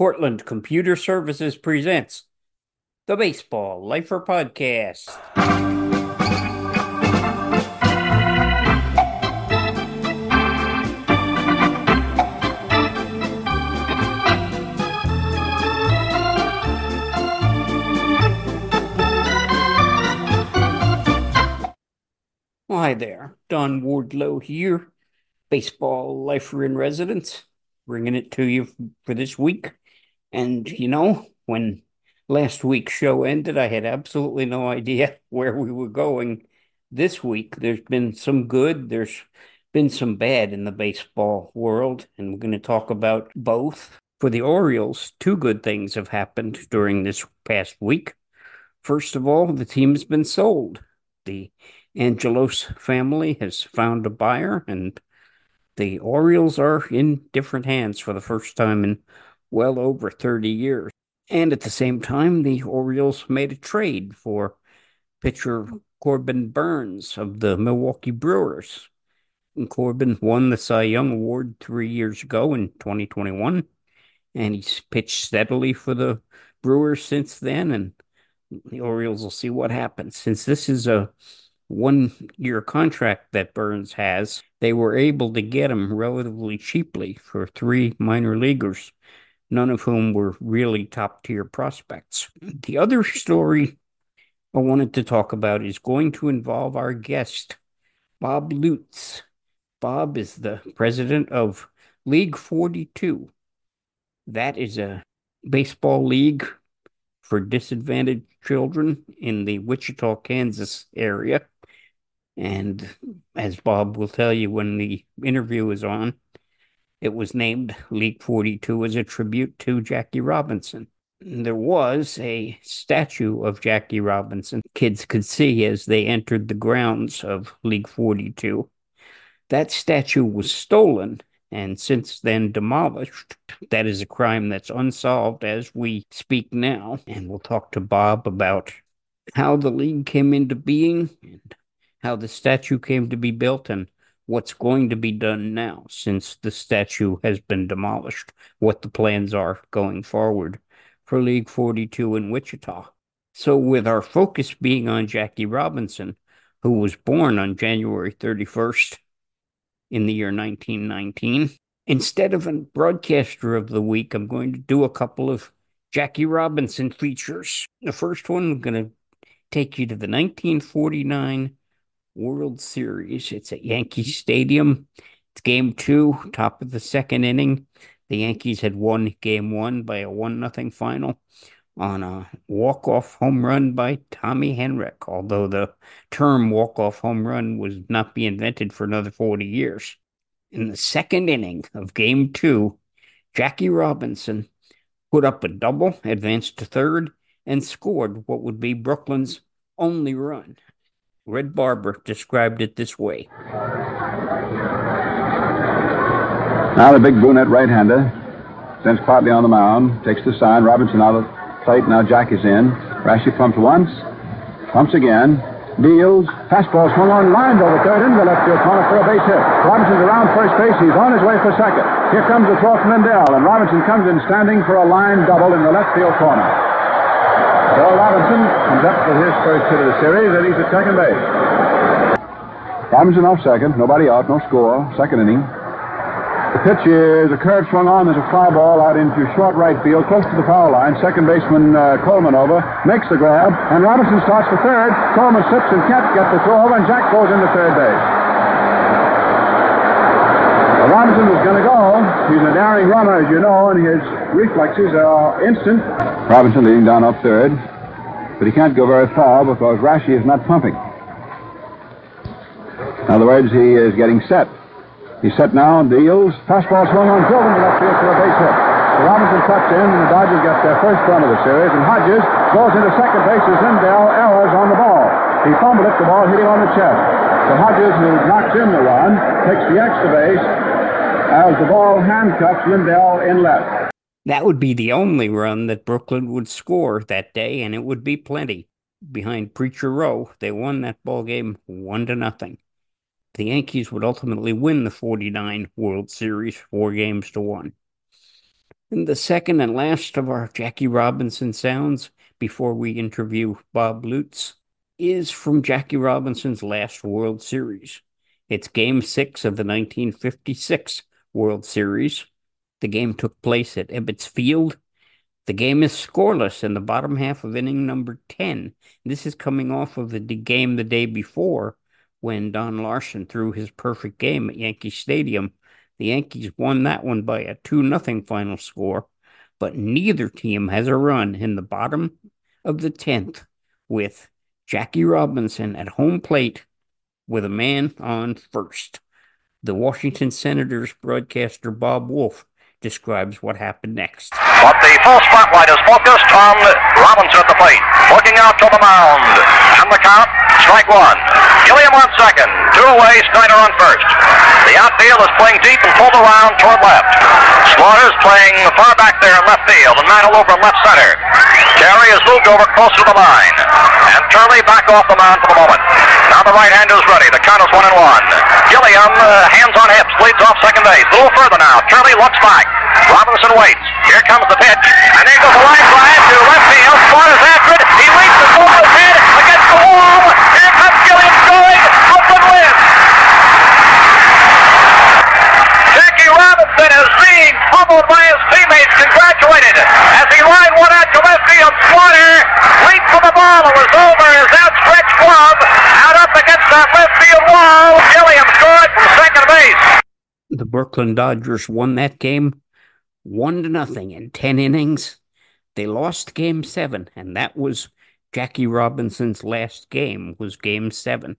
Cortland Computer Services presents the Baseball Lifer Podcast. Hi there, Don Wardlow here, Baseball Lifer in Residence, bringing it to you for this week. And you know, when last week's show ended, I had absolutely no idea where we were going this week. There's been some good, there's been some bad in the baseball world, and we're going to talk about both. For the Orioles, two good things have happened during this past week. First of all, the team has been sold. The Angelos family has found a buyer, and the Orioles are in different hands for the first time in well over 30 years. And at the same time, the Orioles made a trade for pitcher Corbin Burnes of the Milwaukee Brewers. And Corbin won the Cy Young Award three years ago in 2021, and he's pitched steadily for the Brewers since then. And the Orioles will see what happens. Since this is a one year contract that Burnes has, they were able to get him relatively cheaply for three minor leaguers none of whom were really top tier prospects. The other story I wanted to talk about is going to involve our guest, Bob Lutz. Bob is the president of League 42. That is a baseball league for disadvantaged children in the Wichita, Kansas area. And as Bob will tell you when the interview is on, it was named League 42 as a tribute to Jackie Robinson. There was a statue of Jackie Robinson kids could see as they entered the grounds of League 42. That statue was stolen and since then demolished. That is a crime that's unsolved as we speak now. And we'll talk to Bob about how the league came into being and how the statue came to be built and what's going to be done now since the statue has been demolished, what the plans are going forward for League 42 in Wichita. So, with our focus being on Jackie Robinson, who was born on January 31st in the year 1919, instead of a broadcaster of the week, I'm going to do a couple of Jackie Robinson features. The first one, I'm going to take you to the 1949 World Series. It's at Yankee Stadium. It's game two, top of the second inning. The Yankees had won game one by a one nothing final on a walk-off home run by Tommy Henrich, although the term walk-off home run would not be invented for another 40 years. In the second inning of game two, Jackie Robinson put up a double, advanced to third, and scored what would be Brooklyn's only run. Red Barber described it this way. Now the big brunette right-hander sends partly on the mound, takes the sign. Robinson out of plate. Now Jack is in. Raschi pumps once, pumps again, deals. Fastball swung on, lined over third into the left field corner for a base hit. Robinson's around first base. He's on his way for second. Here comes the throw from Lindell, and Robinson comes in standing for a line double in the left field corner. Bill Robinson comes up for his first hit of the series, and he's at second base. Robinson off second. Nobody out. No score. Second inning. The pitch is a curve swung on. There's a fly ball out into short right field, close to the foul line. Second baseman uh, Coleman over, makes the grab, and Robinson starts for third. Coleman slips and can't get the throw over, and Jack goes into third base. Robinson was going to go. He's a daring runner, as you know, and his reflexes are uh, instant. Robinson leading down up third, but he can't go very far because Raschi is not pumping. In other words, he is getting set. He's set now, deals. Fastball swung on, drove into left field for a base hit. So Robinson tucks in, and the Dodgers get their first run of the series, and Hodges goes into second base as Lindell errors on the ball. He fumbled it, the ball hit him on the chest. So Hodges, who knocks in the run, takes the extra base, as the ball handcuffs Lindell in left. That would be the only run that Brooklyn would score that day, and it would be plenty. Behind Preacher Roe, they won that ball game one to nothing. The Yankees would ultimately win the 49 World Series four games to one. And the second and last of our Jackie Robinson sounds before we interview Bob Lutz is from Jackie Robinson's last World Series. It's game six of the 1956 World Series. The game took place at Ebbets Field. The game is scoreless in the bottom half of inning number 10. This is coming off of the game the day before when Don Larsen threw his perfect game at Yankee Stadium. The Yankees won that one by a 2 0 final score, but neither team has a run in the bottom of the 10th with Jackie Robinson at home plate with a man on first. The Washington Senators broadcaster Bob Wolff describes what happened next. But the full spotlight is focused on Robinson at the plate, looking out to the mound. And the count, strike one. Gilliam on second. Two away, Snider on first. The outfield is playing deep and pulled around toward left. Slaughter's playing far back there in left field and Mantle over left center. Carey has moved over closer to the line. And Turley back off the mound for the moment. Now the right hander is ready. The count is one and one. Gilliam, uh, hands on hips, leads off second base. A little further now. Turley looks back. Robinson waits. Here comes the pitch. And there goes the line drive to left field. Slaughter's after it. He leaps the his head against the wall. Here comes Gilliam going. Open wins. Jackie Robinson is being pummeled by his teammates. Congratulated as he lined one out to left field. Slaughter leaped for the ball. It was over his outstretched glove. Against that left field wall. Gilliam scored from second base. The Brooklyn Dodgers won that game one to nothing in 10 innings. They lost game seven, and that was Jackie Robinson's last game, was game seven.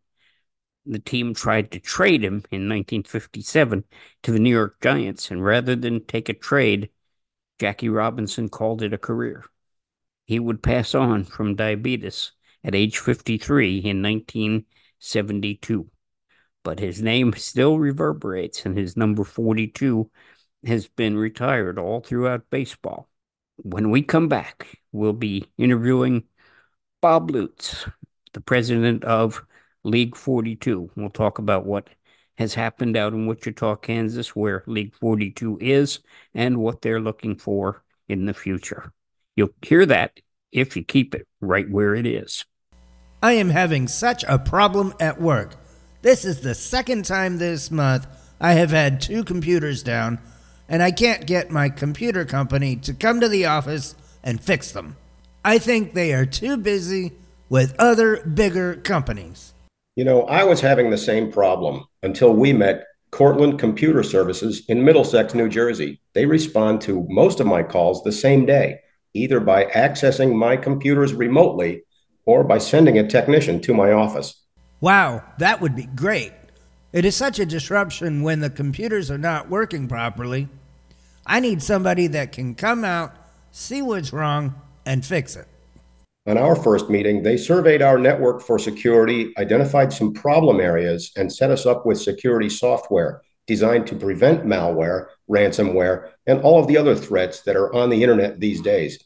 The team tried to trade him in 1957 to the New York Giants, and rather than take a trade, Jackie Robinson called it a career. He would pass on from diabetes at age 53 in 1972. But his name still reverberates, and his number 42 has been retired all throughout baseball. When we come back, we'll be interviewing Bob Lutz, the president of League 42. We'll talk about what has happened out in Wichita, Kansas, where League 42 is, and what they're looking for in the future. You'll hear that if you keep it right where it is. I am having such a problem at work. This is the second time this month I have had two computers down and I can't get my computer company to come to the office and fix them. I think they are too busy with other bigger companies. You know, I was having the same problem until we met Cortland Computer Services in Middlesex, New Jersey. They respond to most of my calls the same day, either by accessing my computers remotely or by sending a technician to my office. Wow, that would be great. It is such a disruption when the computers are not working properly. I need somebody that can come out, see what's wrong, and fix it. On our first meeting, they surveyed our network for security, identified some problem areas, and set us up with security software designed to prevent malware, ransomware, and all of the other threats that are on the internet these days.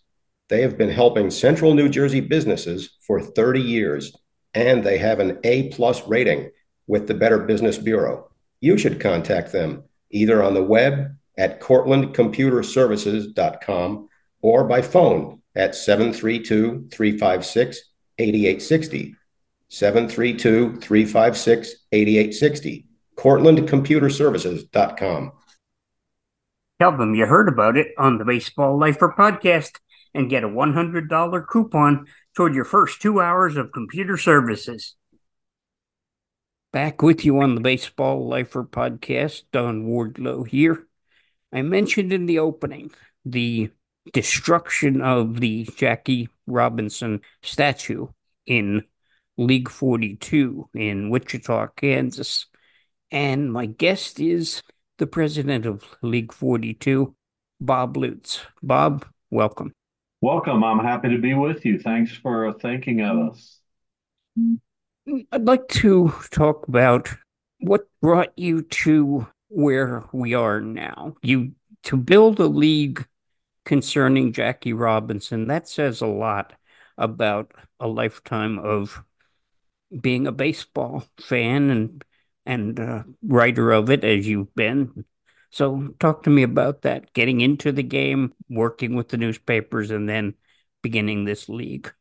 They have been helping central New Jersey businesses for 30 years, and they have an A plus rating with the Better Business Bureau. You should contact them either on the web at cortlandcomputerservices.com or by phone at 732 356 8860. 732 356 8860. CortlandComputerServices.com. Tell them you heard about it on the Baseball Lifer podcast and get a $100 coupon toward your first two hours of computer services. Back with you on the Baseball Lifer podcast, Don Wardlow here. I mentioned in the opening the destruction of the Jackie Robinson statue in League 42 in Wichita, Kansas. And my guest is the president of League 42, Bob Lutz. Bob, welcome. Welcome. I'm happy to be with you. Thanks for thinking of us. I'd like to talk about what brought you to where we are now. You to build a league concerning Jackie Robinson, that says a lot about a lifetime of being a baseball fan and and uh, writer of it as you've been So talk to me about that, getting into the game, working with the newspapers, and then beginning this league.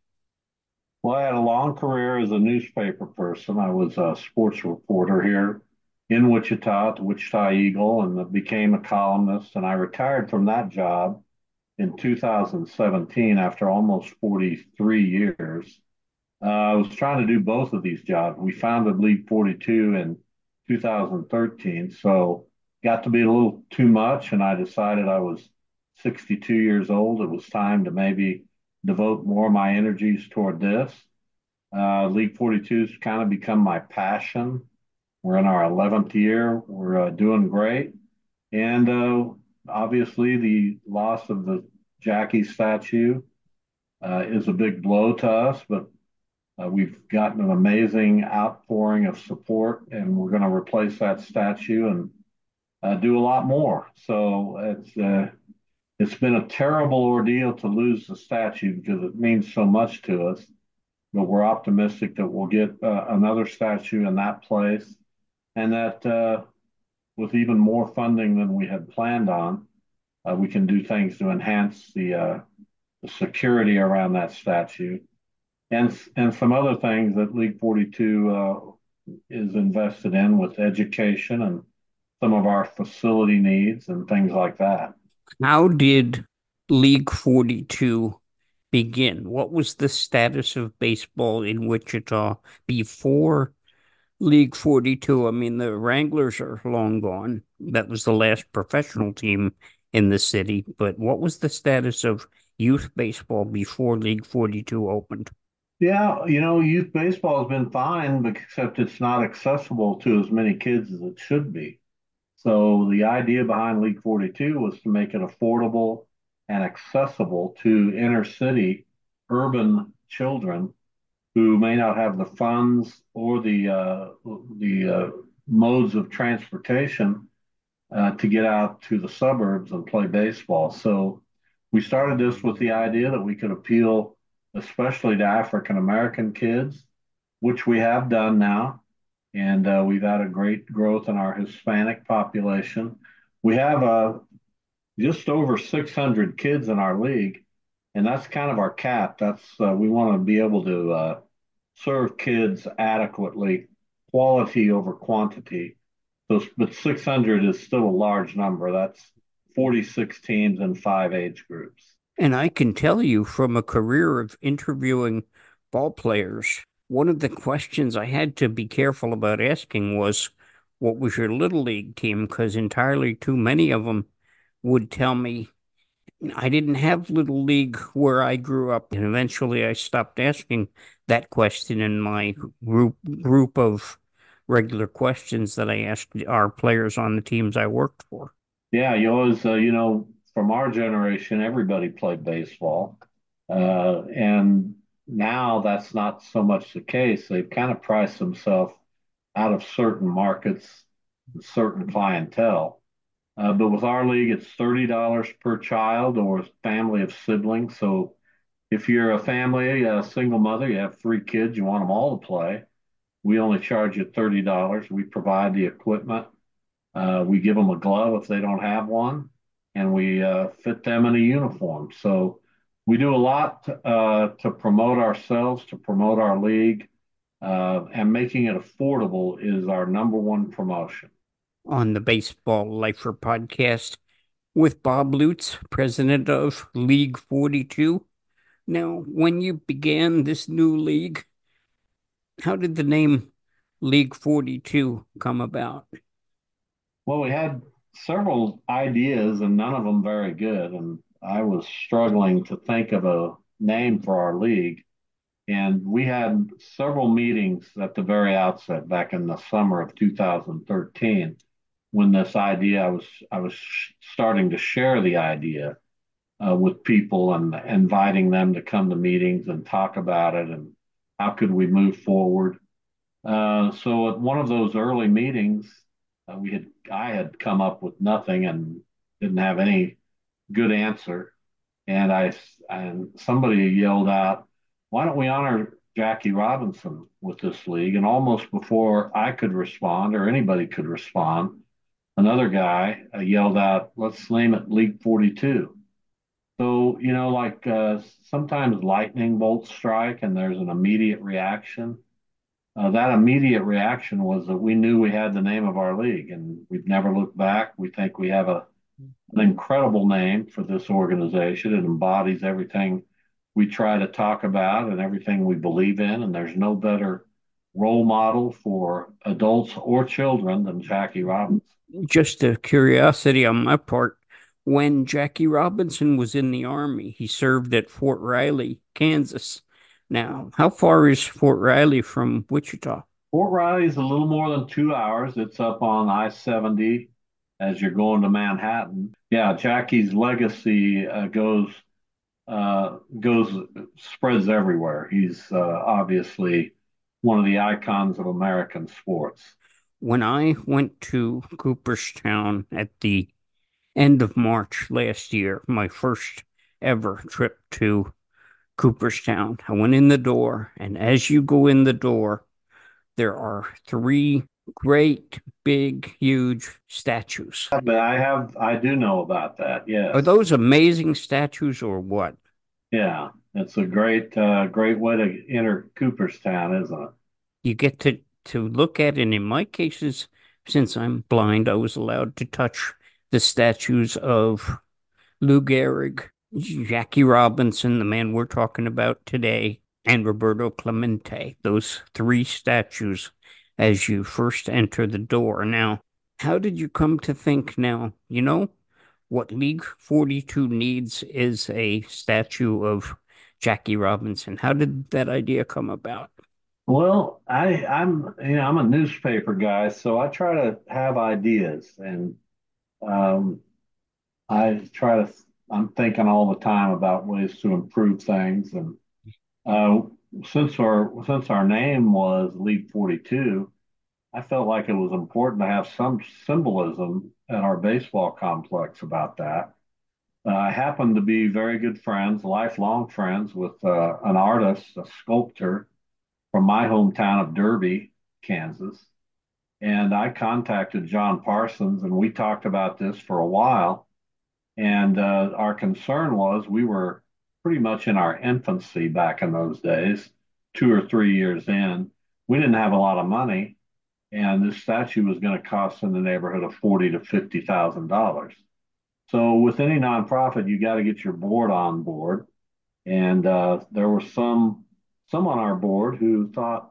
Well, I had a long career as a newspaper person. I was a sports reporter here in Wichita the Wichita Eagle and became a columnist. And I retired from that job in 2017 after almost 43 years. Uh, I was trying to do both of these jobs. We founded League 42 in 2013, so got to be a little too much, and I decided I was 62 years old. It was time to maybe devote more of my energies toward this. Uh, League 42 has kind of become my passion. We're in our 11th year. We're uh, doing great. And uh, obviously, the loss of the Jackie statue uh, is a big blow to us, but uh, we've gotten an amazing outpouring of support, and we're going to replace that statue and uh, do a lot more. So it's uh, it's been a terrible ordeal to lose the statue because it means so much to us. But we're optimistic that we'll get uh, another statue in that place, and that uh, with even more funding than we had planned on, uh, we can do things to enhance the, uh, the security around that statue and and some other things that League 42 uh, is invested in with education and some of our facility needs and things like that. How did League 42 begin? What was the status of baseball in Wichita before League 42? I mean, the Wranglers are long gone. That was the last professional team in the city. But what was the status of youth baseball before League 42 opened? Yeah, you know, youth baseball has been fine, except it's not accessible to as many kids as it should be. So the idea behind League 42 was to make it affordable and accessible to inner city urban children who may not have the funds or the uh, the uh, modes of transportation uh, to get out to the suburbs and play baseball. So we started this with the idea that we could appeal especially to African American kids, which we have done now. And uh, we've had a great growth in our Hispanic population. We have uh, just over 600 kids in our league, and that's kind of our cap. That's uh, we want to be able to uh, serve kids adequately, quality over quantity. So, but 600 is still a large number. That's 46 teams in five age groups. And I can tell you from a career of interviewing ball players, one of the questions I had to be careful about asking was, What was your little league team? Because entirely too many of them would tell me, I didn't have little league where I grew up. And eventually I stopped asking that question in my group group of regular questions that I asked our players on the teams I worked for. Yeah, you always, uh, you know, from our generation, everybody played baseball. Uh, and now that's not so much the case. They've kind of priced themselves out of certain markets, certain clientele. Uh, but with our league, it's $30 per child or family of siblings. So if you're a family, a single mother, you have three kids, you want them all to play, we only charge you $30. We provide the equipment. Uh, we give them a glove if they don't have one and we uh, fit them in a uniform. So we do a lot uh, to promote ourselves, to promote our league, uh, and making it affordable is our number one promotion. On the Baseball Lifer podcast with Bob Lutz, president of League 42. Now, when you began this new league, how did the name League 42 come about? Well, we had several ideas and none of them very good. And I was struggling to think of a name for our league. And we had several meetings at the very outset back in the summer of 2013 when this idea I was I was starting to share the idea uh, with people and inviting them to come to meetings and talk about it and how could we move forward. Uh, so at one of those early meetings, uh, we had I had come up with nothing and didn't have any good answer, and I and somebody yelled out, "Why don't we honor Jackie Robinson with this league?" And almost before I could respond or anybody could respond, another guy uh, yelled out, "Let's name it League 42." So you know, like uh, sometimes lightning bolts strike, and there's an immediate reaction. Uh, that immediate reaction was that we knew we had the name of our league, and we've never looked back. We think we have a an incredible name for this organization. It embodies everything we try to talk about and everything we believe in. And there's no better role model for adults or children than Jackie Robinson. Just a curiosity on my part. When Jackie Robinson was in the Army, he served at Fort Riley, Kansas. Now, how far is Fort Riley from Wichita? Fort Riley is a little more than two hours. It's up on I 70 as you're going to Manhattan. Yeah, Jackie's legacy uh, goes uh, goes spreads everywhere. He's uh, obviously one of the icons of American sports. When I went to Cooperstown at the end of March last year, my first ever trip to Cooperstown, I went in the door, and as you go in the door, there are three great, big, huge statues. But I have, I do know about that. Yeah. Are those amazing statues or what? Yeah, it's a great, uh, great way to enter Cooperstown, isn't it? You get to to look at, and in my cases, since I'm blind, I was allowed to touch the statues of Lou Gehrig, Jackie Robinson, the man we're talking about today, and Roberto Clemente. Those three statues as you first enter the door. Now, how did you come to think now, you know, what League 42 needs is a statue of Jackie Robinson. How did that idea come about? Well, I, I'm you know I'm a newspaper guy, so I try to have ideas, and um, I try to. I'm thinking all the time about ways to improve things, and uh, since our since our name was League 42, I felt like it was important to have some symbolism at our baseball complex about that. Uh, I happen to be very good friends, lifelong friends, with uh, an artist, a sculptor from my hometown of Derby, Kansas. And I contacted John Parsons, and we talked about this for a while. And uh, our concern was we were pretty much in our infancy back in those days, two or three years in. We didn't have a lot of money and this statue was going to cost in the neighborhood of forty to fifty thousand dollars. So with any nonprofit, you got to get your board on board, and uh, there were some some on our board who thought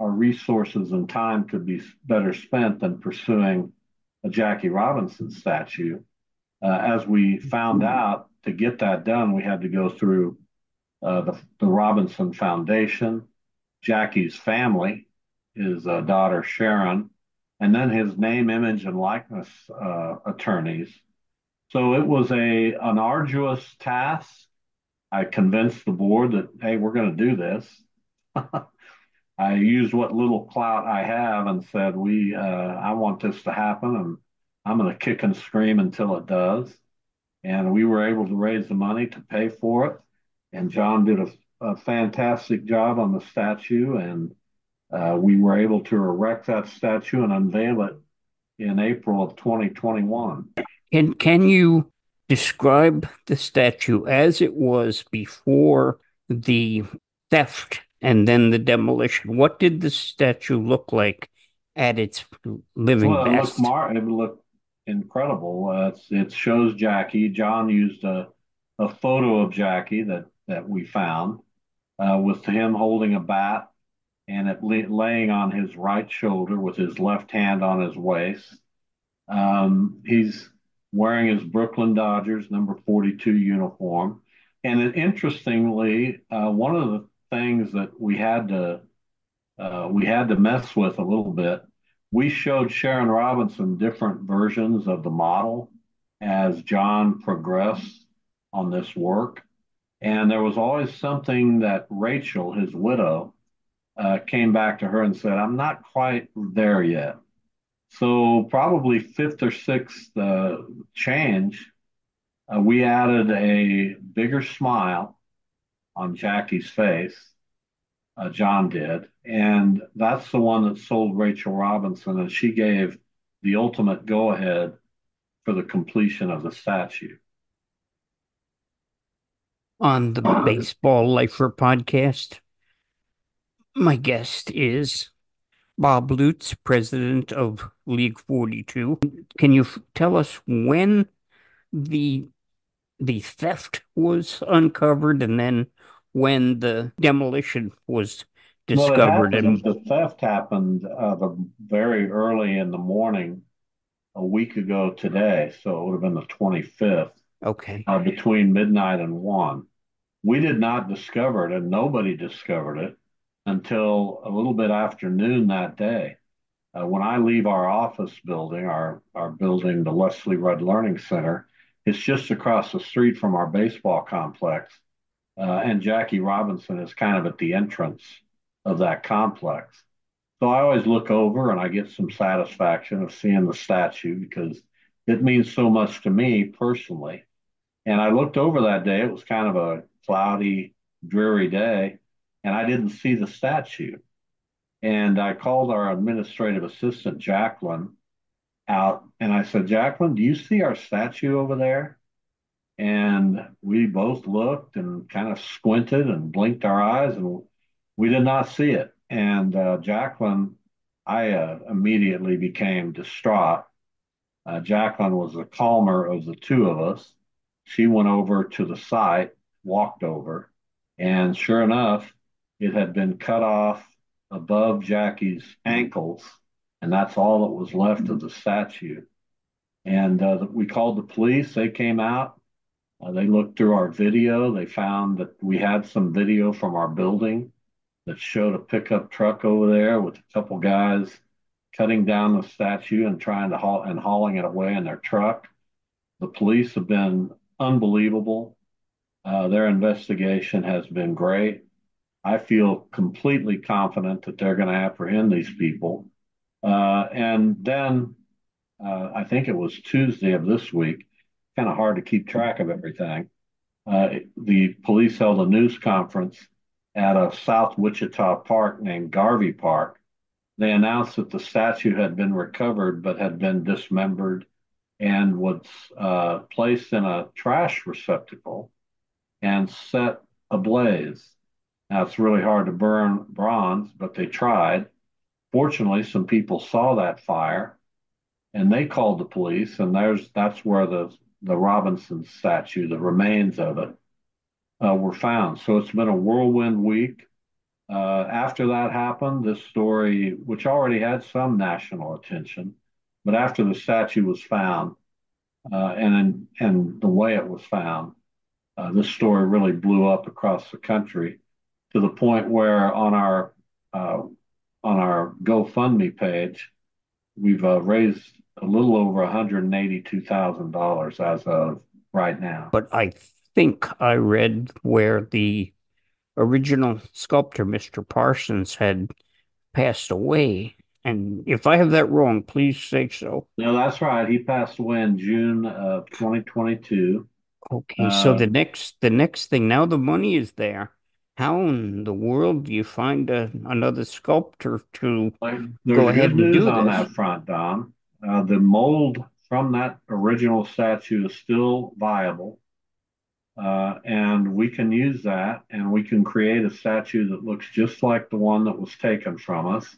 our resources and time could be better spent than pursuing a Jackie Robinson statue. Uh, as we found out, to get that done, we had to go through uh, the, the Robinson Foundation, Jackie's family, his uh, daughter Sharon, and then his name, image, and likeness uh, attorneys. So it was a an arduous task. I convinced the board that hey, we're going to do this. I used what little clout I have and said we uh, I want this to happen, and I'm going to kick and scream until it does. And we were able to raise the money to pay for it. And John did a, a fantastic job on the statue and uh, we were able to erect that statue and unveil it in April of 2021. Can can you describe the statue as it was before the theft and then the demolition? What did the statue look like at its living well, best? It looked, mar- it looked incredible. Uh, it shows Jackie. John used a, a photo of Jackie that, that we found uh, with him holding a bat and it laying on his right shoulder with his left hand on his waist. Um, he's wearing his Brooklyn Dodgers number 42 uniform. And interestingly, uh, one of the things that we had to uh, we had to mess with a little bit. We showed Sharon Robinson different versions of the model as John progressed on this work. And there was always something that Rachel, his widow, uh, came back to her and said, I'm not quite there yet. So, probably fifth or sixth uh, change, uh, we added a bigger smile on Jackie's face. Uh, John did. And that's the one that sold Rachel Robinson. And she gave the ultimate go ahead for the completion of the statue. On the Baseball Lifer podcast, my guest is Bob Lutz, president of League 42. Can you tell us when the the theft was uncovered and then when the demolition was discovered well, and the theft happened uh, the, very early in the morning a week ago today so it would have been the 25th okay. uh, between midnight and 1 we did not discover it and nobody discovered it until a little bit after noon that day. Uh, when i leave our office building our, our building the leslie rudd learning center it's just across the street from our baseball complex uh, and jackie robinson is kind of at the entrance of that complex. So I always look over and I get some satisfaction of seeing the statue because it means so much to me personally. And I looked over that day, it was kind of a cloudy, dreary day, and I didn't see the statue. And I called our administrative assistant, Jacqueline, out and I said, Jacqueline, do you see our statue over there? And we both looked and kind of squinted and blinked our eyes and we did not see it. And uh, Jacqueline, I uh, immediately became distraught. Uh, Jacqueline was the calmer of the two of us. She went over to the site, walked over, and sure enough, it had been cut off above Jackie's ankles, and that's all that was left of the statue. And uh, we called the police. They came out. Uh, they looked through our video. They found that we had some video from our building that showed a pickup truck over there with a couple guys cutting down the statue and trying to haul and hauling it away in their truck. The police have been unbelievable. Uh, their investigation has been great. I feel completely confident that they're going to apprehend these people. Uh, and then uh, I think it was Tuesday of this week, kind of hard to keep track of everything. Uh, the police held a news conference at a South Wichita park named Garvey Park. They announced that the statue had been recovered but had been dismembered and was uh, placed in a trash receptacle and set ablaze. Now it's really hard to burn bronze, but they tried. Fortunately, some people saw that fire and they called the police, and there's that's where the the Robinson statue, the remains of it, uh, were found. So it's been a whirlwind week. Uh, after that happened, this story, which already had some national attention, but after the statue was found uh, and and the way it was found, uh, this story really blew up across the country to the point where on our uh, on our GoFundMe page, we've uh, raised a little over $182,000 as of right now. But I think I read where the original sculptor, Mr. Parsons, had passed away. And if I have that wrong, please say so. No, that's right. He passed away in June of 2022. Okay, uh, so the next the next thing now the money is there. How in the world do you find a, another sculptor to go ahead and do on this? that front, Don? Uh, the mold from that original statue is still viable. Uh, and we can use that and we can create a statue that looks just like the one that was taken from us.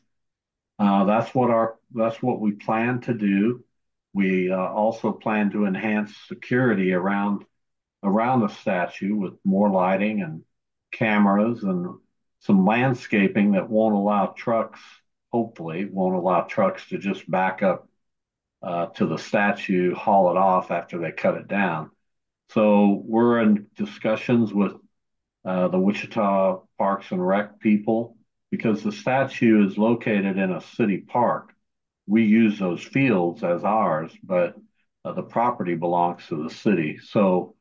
Uh, that's what our that's what we plan to do. We uh, also plan to enhance security around around the statue with more lighting and cameras and some landscaping that won't allow trucks, hopefully, won't allow trucks to just back up uh, to the statue, haul it off after they cut it down. So we're in discussions with uh, the Wichita Parks and Rec people because the statue is located in a city park. We use those fields as ours, but uh, the property belongs to the city. So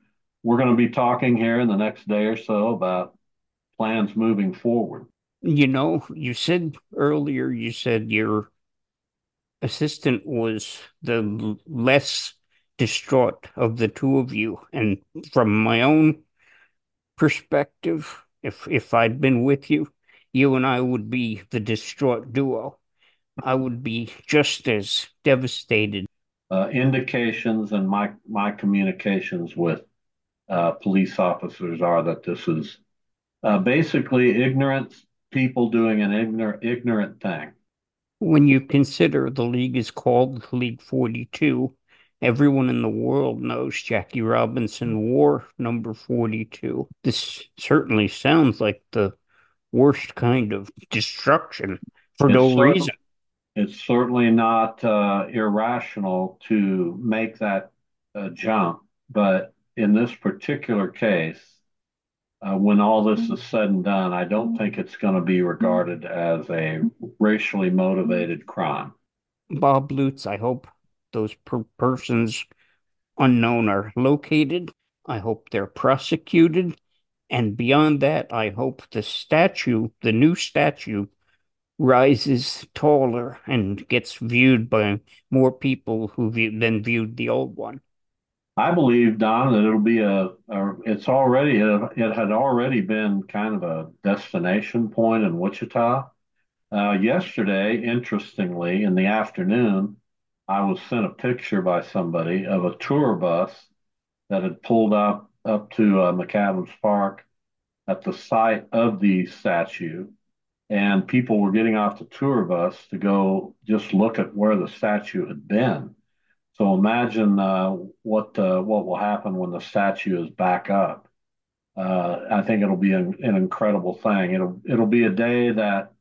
we're going to be talking here in the next day or so about plans moving forward. You know, you said earlier, you said your assistant was the less distraught of the two of you. And from my own perspective, if if I'd been with you, you and I would be the distraught duo. I would be just as devastated. Uh, indications and my my communications with uh, police officers are that this is uh, basically ignorant people doing an ignorant ignorant thing. When you consider the league is called League 42, everyone in the world knows Jackie Robinson wore number 42. This certainly sounds like the worst kind of destruction for it's no reason. It's certainly not uh, irrational to make that uh, jump, but in this particular case, uh, when all this is said and done, I don't think it's going to be regarded as a racially motivated crime. Bob Lutz, I hope those per- persons unknown are located. I hope they're prosecuted. And beyond that, I hope the statue, the new statue, rises taller and gets viewed by more people who view, than viewed the old one. I believe, Don, that it'll be a, a it's already, it, it, had already been kind of a destination point in Wichita. Uh, yesterday, interestingly, in the afternoon, I was sent a picture by somebody of a tour bus that had pulled up up to uh, McAdams Park at the site of the statue and people were getting off the tour bus to go just look at where the statue had been. So imagine uh, what uh, what will happen when the statue is back up. Uh, I think it'll be an, an, incredible thing. It'll it'll be a day that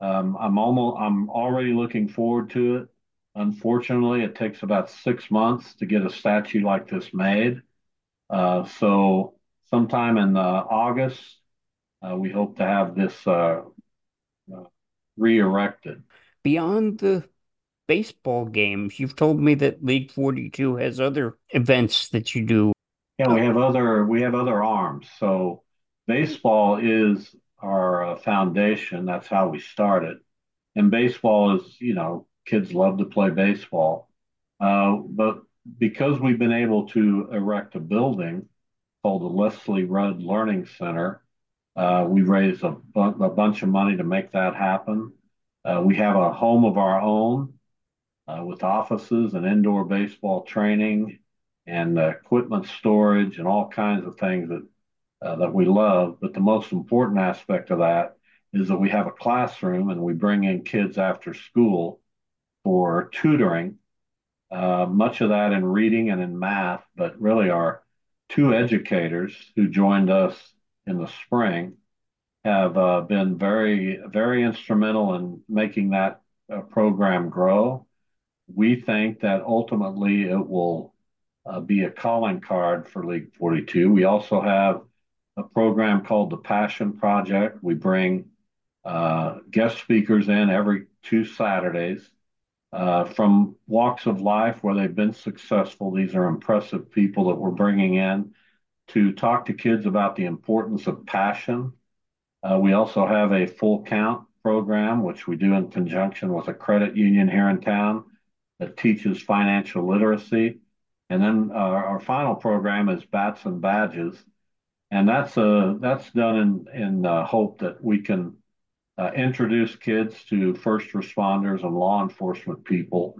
um, I'm almost I'm already looking forward to it. Unfortunately, it takes about six months to get a statue like this made. Uh, so sometime in uh, August, uh, we hope to have this re-erected. Beyond the baseball games, you've told me that League 42 has other events that you do. Yeah, we have other we have other arms. So baseball is our uh, foundation. That's how we started. And baseball is, you know, kids love to play baseball. Uh, but because we've been able to erect a building called the Leslie Rudd Learning Center, uh, we raised a, bu- a, bunch of money to make that happen. Uh, we have a home of our own uh, with offices and indoor baseball training and equipment storage and all kinds of things that uh, that we love. But the most important aspect of that is that we have a classroom and we bring in kids after school for tutoring. Uh, much of that in reading and in math, but really our two educators who joined us in the spring have uh, been very, very instrumental in making that uh, program grow. We think that ultimately it will uh, be a calling card for League 42. We also have a program called the Passion Project. We bring uh, guest speakers in every two Saturdays uh, from walks of life where they've been successful. These are impressive people that we're bringing in to talk to kids about the importance of passion. Uh, we also have a full count program, which we do in conjunction with a credit union here in town that teaches financial literacy. And then uh, our final program is Bats and Badges. And that's, uh, that's done in, in uh, hope that we can uh, introduce kids to first responders and law enforcement people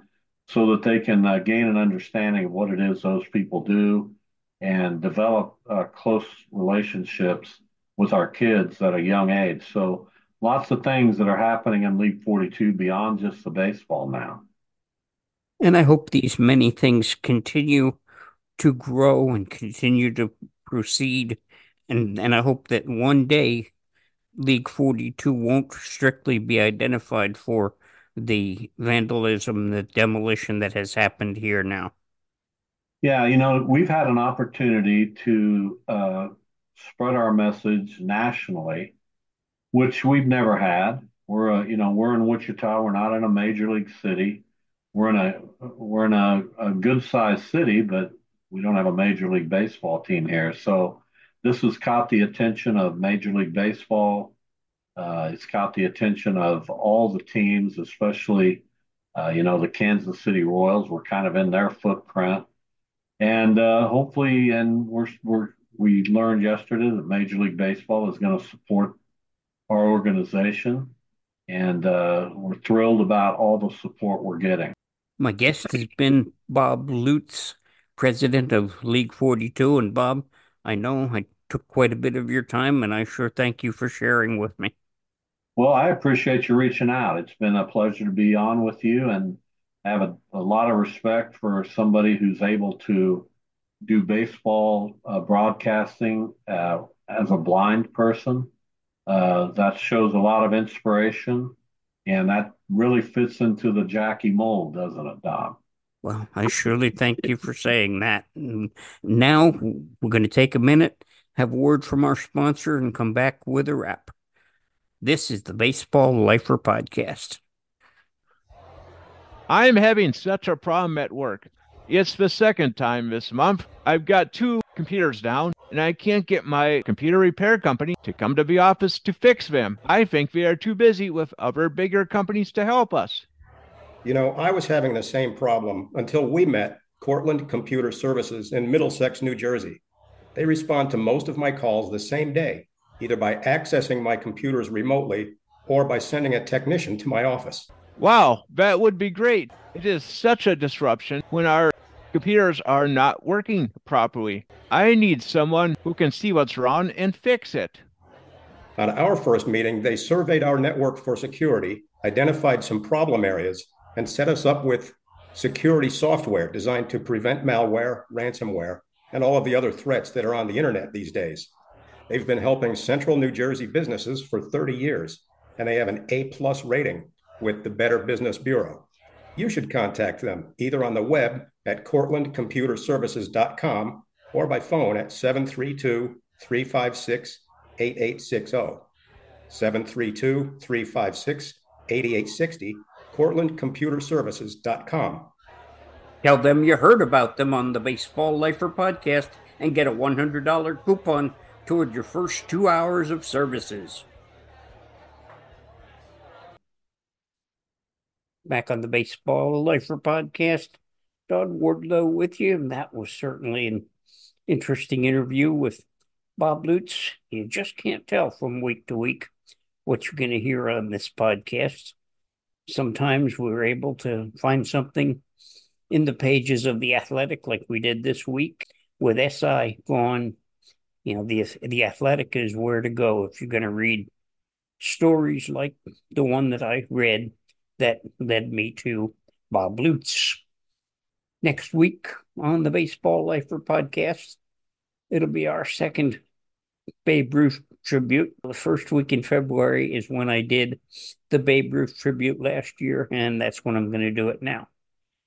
so that they can uh, gain an understanding of what it is those people do and develop uh, close relationships with our kids at a young age. So lots of things that are happening in League 42 beyond just the baseball now. And I hope these many things continue to grow and continue to proceed. And, and I hope that one day League 42 won't strictly be identified for the vandalism, the demolition that has happened here now. Yeah, you know, we've had an opportunity to uh, spread our message nationally, which we've never had. We're a, you know, we're in Wichita. We're not in a major league city. We're in a we're in a, a good sized city, but we don't have a major league baseball team here. So this has caught the attention of Major League Baseball. Uh, it's caught the attention of all the teams, especially, uh, you know, the Kansas City Royals. We're kind of in their footprint and uh, hopefully, and we're we're we learned yesterday that Major League Baseball is going to support our organization. and uh, we're thrilled about all the support we're getting. My guest has been Bob Lutz, president of League 42. And Bob, I know I took quite a bit of your time, and I sure thank you for sharing with me. Well, I appreciate you reaching out. It's been a pleasure to be on with you and have a, a lot of respect for somebody who's able to do baseball uh, broadcasting uh, as a blind person. Uh, that shows a lot of inspiration, and that really fits into the Jackie mold, doesn't it, Don? Well, I surely thank you for saying that. Now we're going to take a minute, have a word from our sponsor, and come back with a wrap. This is the Baseball Lifer Podcast. I'm having such a problem at work. It's the second time this month. I've got two computers down, and I can't get my computer repair company to come to the office to fix them. I think they are too busy with other bigger companies to help us. You know, I was having the same problem until we met Cortland Computer Services in Middlesex, New Jersey. They respond to most of my calls the same day, either by accessing my computers remotely or by sending a technician to my office. Wow, that would be great. It is such a disruption when our computers are not working properly. I need someone who can see what's wrong and fix it. At our first meeting, they surveyed our network for security, identified some problem areas, and set us up with security software designed to prevent malware, ransomware, and all of the other threats that are on the internet these days. They've been helping central New Jersey businesses for 30 years, and they have an A plus rating with the Better Business Bureau you should contact them either on the web at cortlandcomputerservices.com or by phone at 732 356 8860. 732 356 8860, cortlandcomputerservices.com. Tell them you heard about them on the Baseball Lifer podcast and get a $100 coupon toward your first two hours of services. back on the Baseball Lifer podcast. Don Wardlow with you. And that was certainly an interesting interview with Bob Lutz. You just can't tell from week to week what you're going to hear on this podcast. Sometimes we're able to find something in the pages of the Athletic, like we did this week with SI gone. You know, the the Athletic is where to go if you're going to read stories like the one that I read that led me to Bob Lutz. Next week on the Baseball Lifer podcast, it'll be our second Babe Ruth tribute. The first week in February is when I did the Babe Ruth tribute last year, and that's when I'm going to do it now.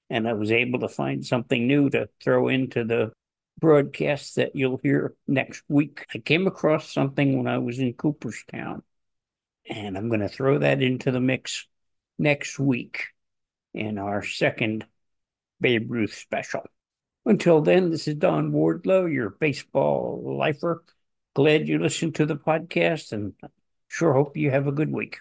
And I was able to find something new to throw into the broadcast that you'll hear next week. I came across something when I was in Cooperstown, and I'm going to throw that into the mix next week in our second Babe Ruth special. Until then, this is Don Wardlow, your baseball lifer. Glad you listened to the podcast and sure hope you have a good week.